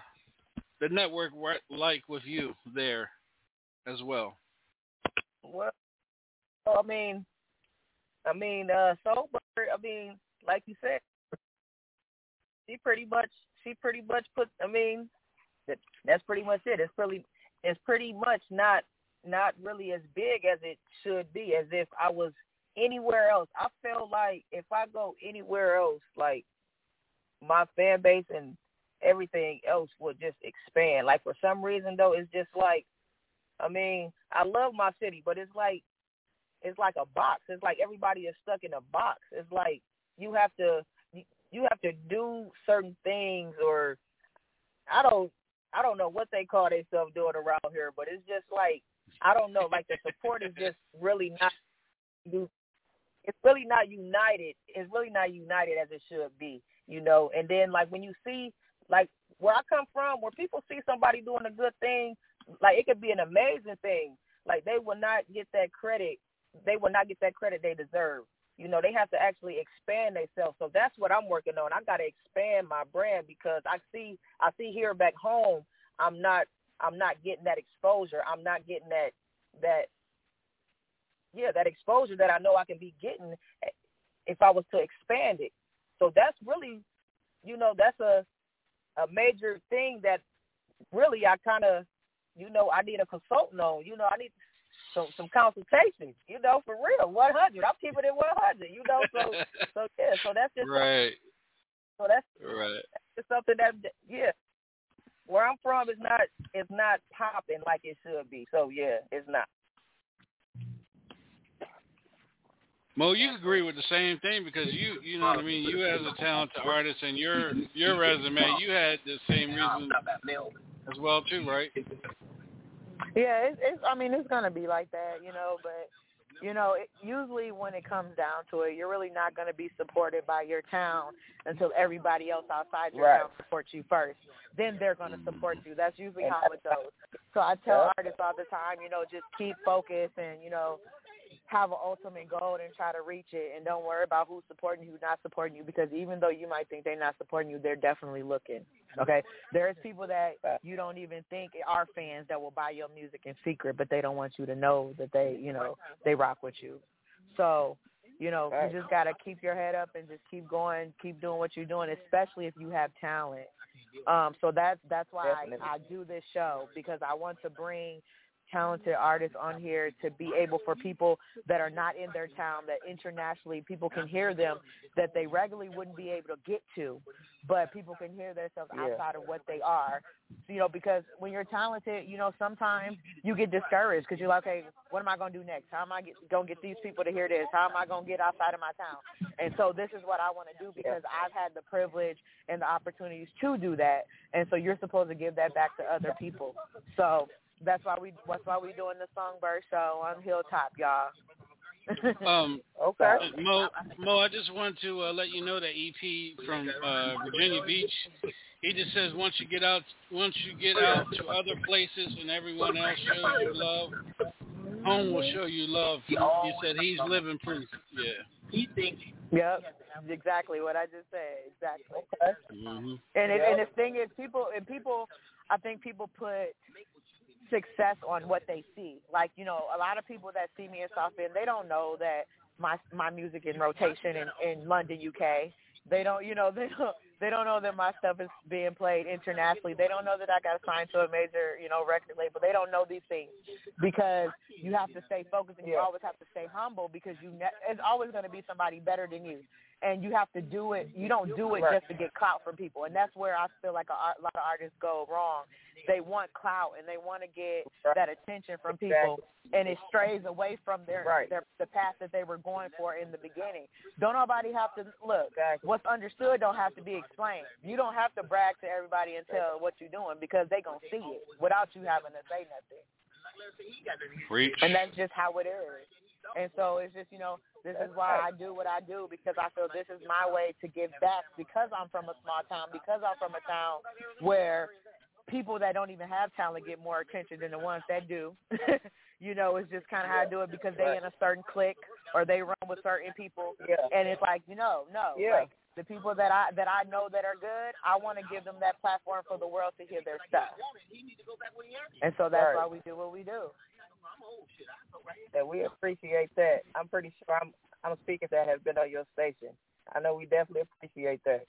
the network like with you there as well? Well, I mean, I mean, uh, Soulbird. I mean, like you said, she pretty much she pretty much put. I mean, that that's pretty much it. It's pretty it's pretty much not not really as big as it should be. As if I was anywhere else. I feel like if I go anywhere else, like my fan base and everything else would just expand. Like for some reason though, it's just like I mean, I love my city, but it's like it's like a box. It's like everybody is stuck in a box. It's like you have to you have to do certain things or I don't I don't know what they call themselves doing around here, but it's just like I don't know, like the support is just really not it's really not united. It's really not united as it should be, you know. And then like when you see like where I come from, where people see somebody doing a good thing, like it could be an amazing thing. Like they will not get that credit. They will not get that credit they deserve. You know, they have to actually expand themselves. So that's what I'm working on. I got to expand my brand because I see I see here back home, I'm not I'm not getting that exposure. I'm not getting that that yeah, that exposure that I know I can be getting if I was to expand it. So that's really, you know, that's a a major thing that really I kind of, you know, I need a consultant on. You know, I need some some consultations. You know, for real, one hundred. I'm keeping it one hundred. You know, so so yeah, so that's just right. So that's right. That's just something that yeah. Where I'm from is not is not popping like it should be. So yeah, it's not. Mo, you agree with the same thing because you, you know what I mean. You as a talented artist and your your resume, you had the same reason as well too, right? Yeah, it's, it's. I mean, it's gonna be like that, you know. But you know, it, usually when it comes down to it, you're really not gonna be supported by your town until everybody else outside your Right. town supports you first. Then they're gonna support you. That's usually how it goes. So I tell artists all the time, you know, just keep focused and you know have an ultimate goal and try to reach it and don't worry about who's supporting you, who's not supporting you because even though you might think they're not supporting you, they're definitely looking. Okay? There's people that you don't even think are fans that will buy your music in secret, but they don't want you to know that they, you know, they rock with you. So, you know, you just gotta keep your head up and just keep going, keep doing what you're doing, especially if you have talent. Um, so that's that's why I, I do this show because I want to bring talented artists on here to be able for people that are not in their town that internationally people can hear them that they regularly wouldn't be able to get to but people can hear themselves Yeah. outside of what they are. You know because when you're talented you know sometimes you get discouraged because you're like okay what am i going to do next? How am i going to get these people to hear this? How am i going to get outside of my town? And so this is what i want to do because i've had the privilege and the opportunities to do that. And so you're supposed to give that back to other people. So that's why we that's why we doing the songbyrd show on hilltop y'all Um, Okay. Mo, Mo, I just want to uh, let you know that EP from uh, Virginia Beach. He just says once you get out, once you get out to other places and everyone else shows you love, home will show you love. He, he said he's living proof. Yeah. He thinks. Yep, exactly what I just said. Exactly. hmm And it, and the thing is, people and people, I think people put success on what they see. Like you know, a lot of people that see me in South Bend, they don't know that my my music in rotation in in London, UK. They don't, you know, they don't they don't know that my stuff is being played internationally. They don't know that I got signed to a major, you know, record label. They don't know these things because you have to stay focused and you always have to stay humble because you ne- it's always going to be somebody better than you, and you have to do it. You don't do it Right. just to get clout from people, and that's where I feel like a, art- lot of artists go wrong. They want clout and they want to get that attention from people, and it strays away from their, Right. their the path that they were going for in the beginning. Don't nobody have to look. What's understood don't have to be explained. You don't have to brag to everybody and tell what you're doing because they gonna see it without you having to say nothing. Preach. And that's just how it is. And so it's just, you know, this is why I do what I do because I feel this is my way to give back because I'm from a small town, because I'm from a town where people that don't even have talent get more attention than the ones that do. you know, it's just kind of how I do it because they in a certain clique or they run with certain people. Yeah. And it's like, you know, no. Yeah. Like, the people that I that I know that are good, I want to give them that platform for the world to hear their stuff. And so that's Right. why we do what we do. And we appreciate that. I'm pretty sure I'm I'm speaking that has been on your station. I know we definitely appreciate that.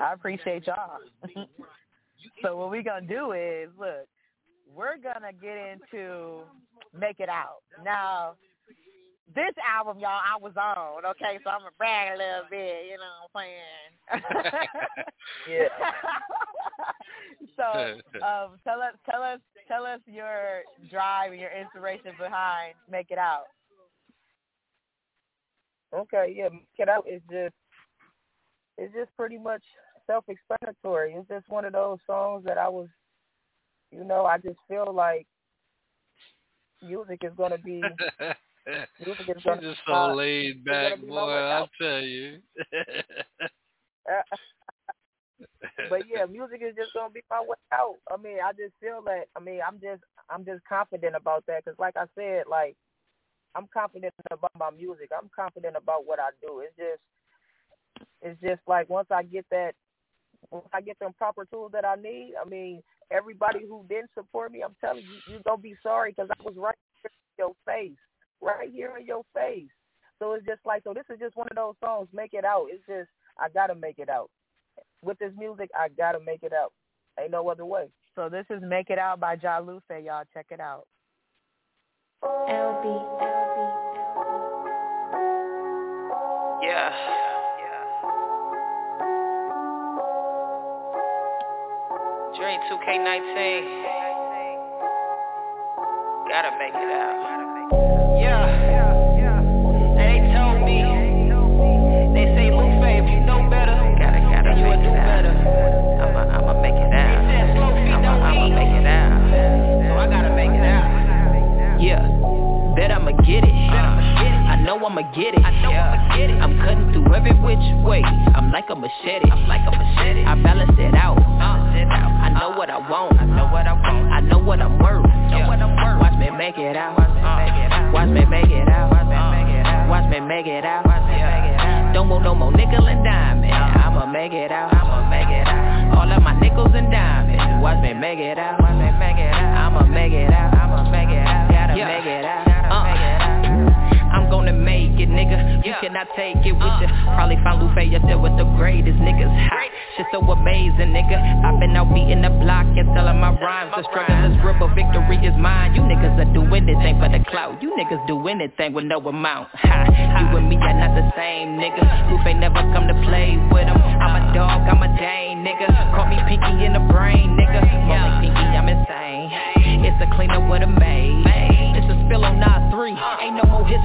I appreciate y'all. so what we gonna do is look, we're gonna get into make it out now. This album, y'all, I was on. Okay, so I'm gonna brag a little bit. You know what I'm saying? Yeah. so um, tell us, tell us, tell us your drive and your inspiration behind make it out. Okay, yeah, make it out is just it's just pretty much self-explanatory. It's just one of those songs that I was, you know, I just feel like music is gonna be music is She's just so my- laid back, gonna be my boy. I out. tell you. but yeah, music is just gonna be my way out. I mean, I just feel that. I mean, I'm just I'm just confident about that because, like I said, like I'm confident about my music. I'm confident about what I do. It's just it's just like once I get that, once I get them proper tools that I need. I mean, everybody who didn't support me, I'm telling you, you gonna be sorry because I was right in your face, right here in your face. So it's just like, so this is just one of those songs. Make it out. It's just I gotta make it out. With this music, I gotta make it out. Ain't no other way. So this is Make It Out by Ja Lufe, y'all. Check it out. LB, LB. Yeah. Dream 2K19. Gotta make it out. Yeah. They told me. They say Lupe, if you know better, gotta gotta you make do better. I'ma I'ma make it out. I'ma make it out. You said slow feet don't make it out. So I'ma make it out. I'ma get it. I know I'ma get it. I know I'ma get it. I'm cutting through every which way. I'm like a machete. I'm like a machete. I balance it out. I know what I want. I know what I want. I know what I'm worth. Know what I'm worth. Watch me make it out. Watch me make it out. Watch me make it out. Don't want no more nickel and diamond. I'ma make it out. I'ma make it out. All of my nickels and diamonds. Watch me make it out. Watch me make it out. I'ma make it out. I'ma make it out. Gotta make it out. Uh. I'm gonna make it, nigga. You cannot take it with uh. you. Probably find Lupe up there with the greatest niggas. Ha, shit so amazing, nigga. I've been out beating the block and selling my rhymes. The struggle is real, but victory is mine. You niggas are do anything for the clout. You niggas do anything with no amount. Ha, you and me are not the same, nigga. Lupe never come to play with him. I'm a dog, I'm a Dane, nigga. Call me Pinky in the brain, nigga. Rolling Pinky, I'm insane.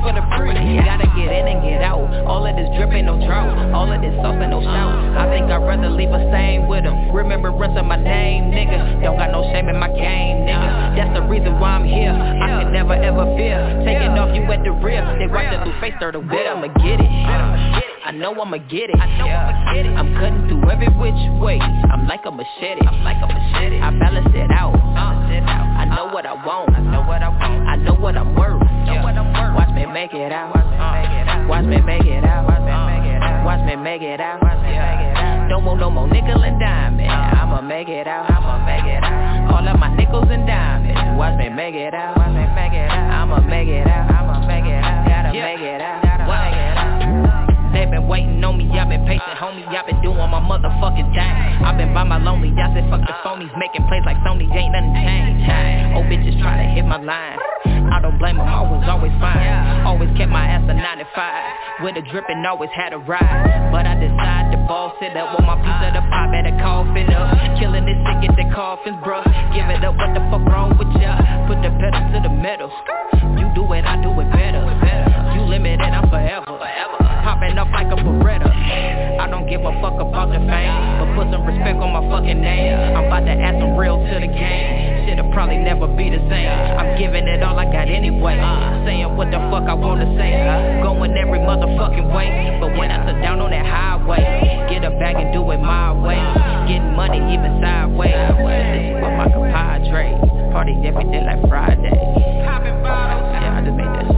For the free. Gotta get in and get out. All of this dripping, no drought. All of this sauce and no shout. I think I'd rather leave a stain with them. Remembrance of my name, nigga. Don't got no shame in my game, nigga. That's the reason why I'm here. I can never ever fear. Taking off you at the rear. They watch the blue face the wit. I'ma get it. I know I'ma get it. I'm cutting through every which way. I'm like a machete. I'm like a machete. I balance it out. I know what I want. I know what I want. I know what I'm worth. Make it out. Watch me make it out. Watch me make it out. Don't want no more nickel and diamond. I'ma make it out. I'ma make it out. All of my nickels and diamonds. Watch me make it out. Watch me make it out. I'ma make it out. I'ma make it out. Gotta make it out. They been waiting on me, I've been patient, homie, I've been doing my motherfucking thing. I've been by my lonely, I said fuck the phonies, making plays like Sony, ain't nothing changed. Oh bitches try to hit my line. I don't blame them, I was always fine. Always kept my ass a 95. With a drippin', always had a ride. But I decided to boss it up with my piece of the pie, better coffin up. Killing this shit, get the coffins, bruh. Give it up, what the fuck wrong with ya? Put the pedal to the metal. You do it, I do it better. You limited, I'm forever. Popping up like a Beretta. I don't give a fuck about the fame, but put some respect on my fucking name. I'm about to add some real to the game. Shit'll probably never be the same. I'm giving it all I got anyway. Saying what the fuck I wanna say. Going every motherfucking way. But when I sit down on that highway, get a bag and do it my way. Getting money even sideways. This is with my compadre. Party every day like Friday. Yeah, I just made that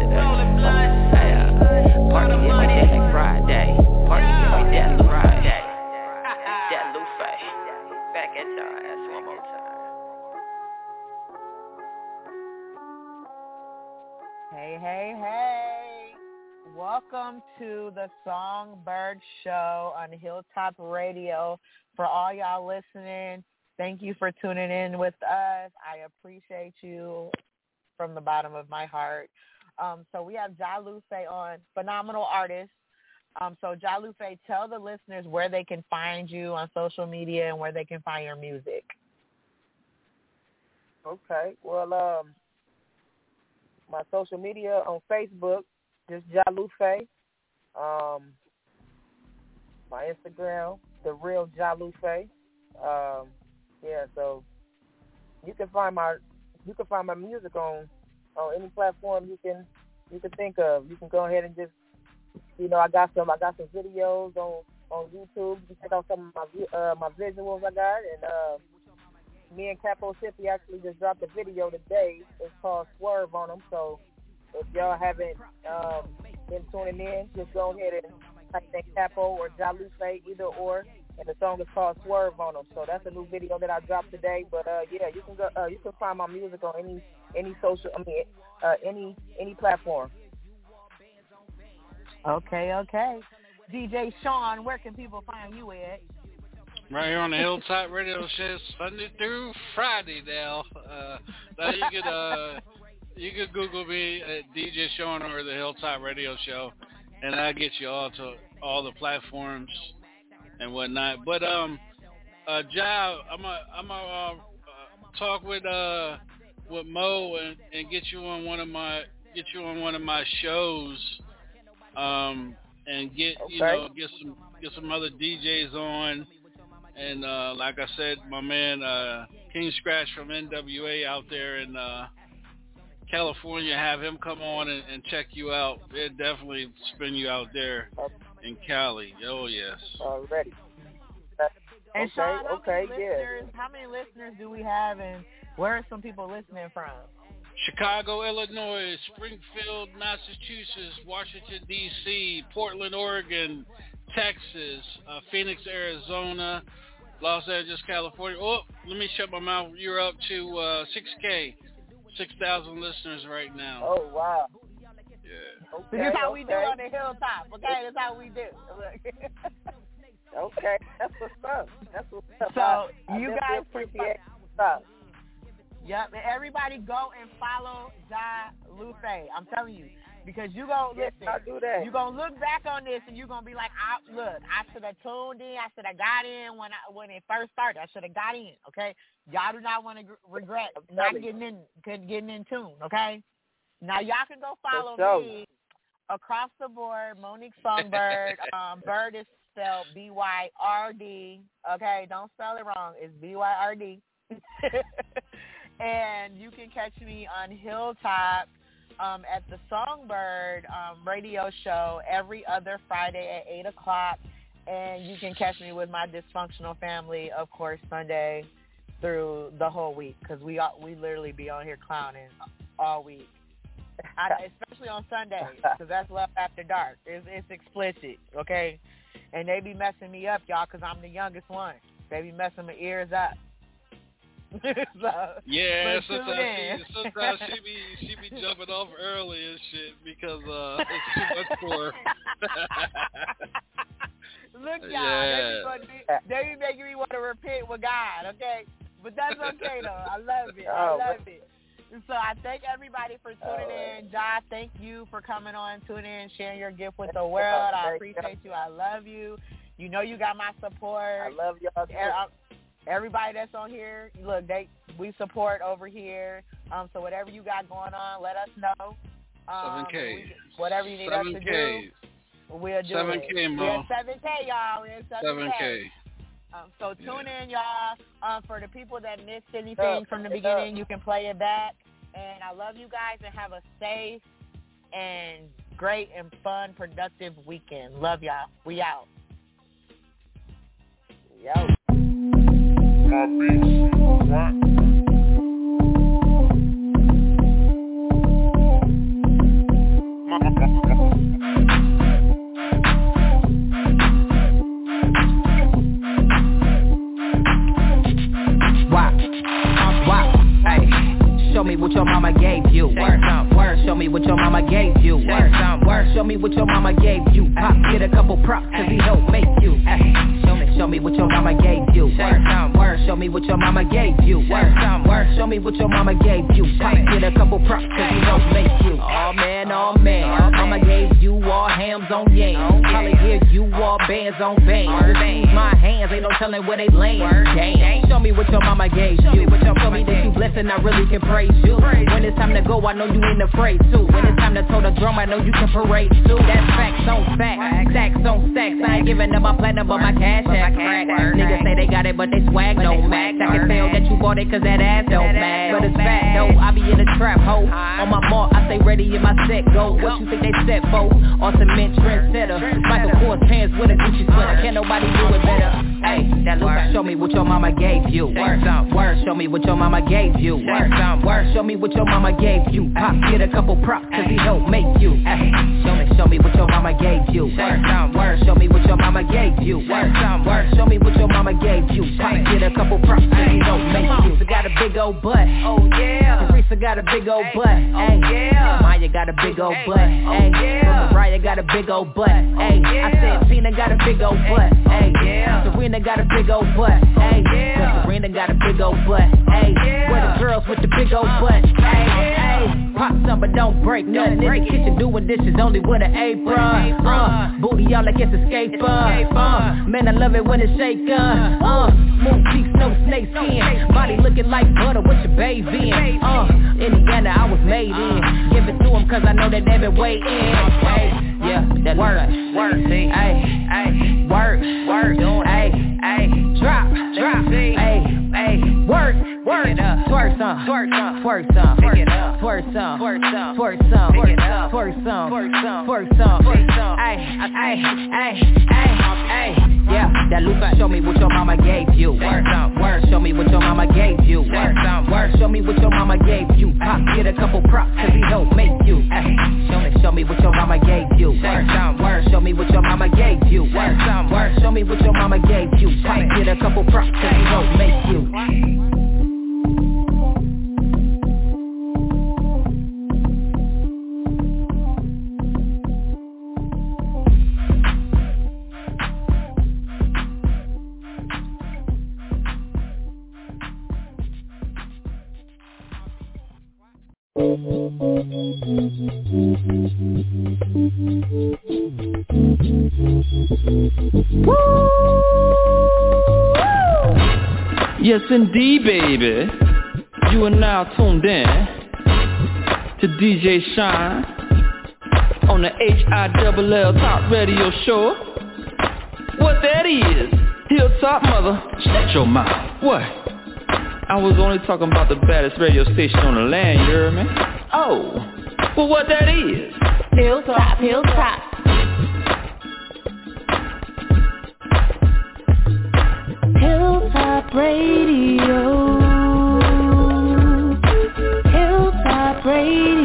to the Songbyrd Show on Hilltop Radio. For all y'all listening, thank you for tuning in with us. I appreciate you from the bottom of my heart. Um, so we have Jalufe on, phenomenal artist. Um, so Jalufe, tell the listeners where they can find you on social media and where they can find your music. Okay. Well, um, my social media on Facebook, just Jalufe. Um, my Instagram, the real Jalufe. Um, yeah, so you can find my you can find my music on on any platform you can you can think of. You can go ahead and just you know I got some I got some videos on on YouTube. You can check out some of my uh, my visuals I got and. Uh, me and Capo Sippy actually just dropped a video today. It's called Swerve on them. So if y'all haven't um, been tuning in, just go ahead and type in Capo or Jalufe, either or. And the song is called Swerve on them. So that's a new video that I dropped today. But uh, yeah, you can go. Uh, you can find my music on any any social. I mean, uh, any any platform. Okay, okay. DJ Sean, where can people find you at? Right here on the Hilltop Radio Show, Sunday through Friday now. Uh, now you could uh, you could Google me at DJ Sean or the Hilltop Radio Show, and I get you all to all the platforms and whatnot. But um, uh, Ja, I'm a I'm a uh, uh, talk with uh with Mo and, and get you on one of my get you on one of my shows. Um, and get you know get some get some other DJs on. And uh, like I said, my man uh, King Scratch from NWA out there in uh, California, have him come on and, and check you out. They'll definitely spin you out there in Cali. Oh yes. Already. And okay, Sean, how okay, many yeah. listeners, how many listeners do we have, and where are some people listening from? Chicago, Illinois, Springfield, Massachusetts, Washington D.C., Portland, Oregon, Texas, uh, Phoenix, Arizona, Los Angeles, California. Oh, let me shut my mouth. You're up to uh, 6K, 6,000 listeners right now. Oh wow. Yeah. Okay, this is how we do on the hilltop, okay? That's how we do. Okay, that's what's up. That's what's up. So, I, I you definitely guys appreciate stuff. Yep, and everybody go and follow Ja Lufe. I'm telling you. Because you gonna Yes, listen, I'll do that. you gonna look back on this and you're gonna be like, I, look, I should have tuned in, I should have got in when I when it first started. I should have got in, okay? Y'all do not want to regret not you. getting in getting in tune, okay? Now y'all can go follow sure. me across the board, Monique Songbyrd. um, Bird is spelled B Y R D. Okay, don't spell it wrong. It's B Y R D. and you can catch me on Hilltop um, at the Songbyrd um, radio show every other Friday at 8 o'clock. And you can catch me with my dysfunctional family, of course, Sunday through the whole week because we all, we literally be on here clowning all week. I, especially on Sundays because that's love after dark. It's, it's explicit, okay? And they be messing me up, y'all, because I'm the youngest one. They be messing my ears up. so, Yeah, sometimes she, sometimes she be she be jumping off early and shit because uh it's too much for her. Look, y'all, Yeah. they, be, gonna be, they be making me want to repent with God, okay? But that's okay, though. I love it. I Oh, love it. So I thank everybody for tuning in. Josh, thank you for coming on, tuning in, sharing your gift with the world. I appreciate you. I love you. You know you got my support. I love y'all. Too. Everybody that's on here, look, they we support over here. Um, so whatever you got going on, let us know. Um, 7K. we- Whatever you need us to do, we'll do 7K, it. Mo. We're 7K, y'all. We're at 7K. 7K. Um, so tune in, y'all. Um, for the people that missed anything Yeah, from the yeah. beginning, you can play it back. And I love you guys and have a safe and great and fun, productive weekend. Love y'all. We out. Yo. Hey, show me what your mama gave you. Work, work. Show me what your mama gave you. Work, work, show me what your mama gave you. Pop, get a couple props, cause he helped make you. Show me, show me what your mama gave you. Work, work, show me what your mama gave you. Work, work, show me what your mama gave you. Pop, get a couple props, cause he helped make you. Oh man, oh man, mama gave you all hams on yams. Probably give you all bands on bands. My hands, ain't no telling where they land. Damn, show me what your mama gave you. Show me that you blessed and I really can praise you. When it's time to go, I know you ain't afraid to. When it's time to toe the drum, I know you can parade too. That's facts on facts, stacks on stacks. I ain't giving up my platinum, but my cash crack. Niggas say they got it, but they swag no max. I can tell that you bought it cause that ass don't match. But it's fact though, I be in the trap hoe. On my mark, I stay ready in my set go. What you think they set for? On cement trendsetter. Michael Kors pants with a Gucci sweater. Can't nobody do it better. Hey, that look, show me what your mama gave you. Word, word, show me what your mama gave you. Word, word, show me what your mama gave you. Pop, get a couple props, cause he helped make you. Hey, show me, show me what your mama gave you. Word, word, show me what your mama gave you. Word, word, show me what your mama gave you. Pop, get a couple props, cause he helped make you. Teresa got a big old butt. Oh yeah. Teresa got a big old butt. Oh yeah. Maya got a big old butt. Hey, yeah. Mariah got a big old butt. Hey, I said Tina got a big old butt. Hey, yeah. Serena got a big old butt. Hey, yeah. Serena got a big old butt. Hey, where the girls with the big old butt. Hey, hey. Pop some but don't break nothing. In the kitchen doing dishes only with an apron. Uh, booty all like it's a skater. Uh, man I love it when it's shaking. Uh, smooth cheeks, no snake skin. Body looking like butter with your baby in. Uh, Indiana I was made in. Give it to them cause I know that they've been waiting. Hey, yeah, that work, work, see, hey, hey, work, work, hey, hey, drop, drop, hey, hey, work, work, twerk some, twerk some, twerk some, pick it up, twerk some, twerk some, twerk some, pick it up, twerk some, twerk some, twerk some, hey, hey, hey, hey, hey, yeah, that Luca, show me what your mama gave you, work work, show me what your mama gave you, work work, show me what your mama gave you, pop, get a couple props, cause he me, show me what your mama gave you, work some, work, show me what your mama gave you, work some, work, show me what your mama gave you, pop, get a couple props, cause he make you. You are now tuned in to DJ Shine on the H-I-double-L Top Radio Show. What that is? Hilltop Mother. Shut your mouth. What? I was only talking about the baddest radio station on the land, you heard me? Oh, well what that is? Hilltop, hilltop. Hilltop Radio. lady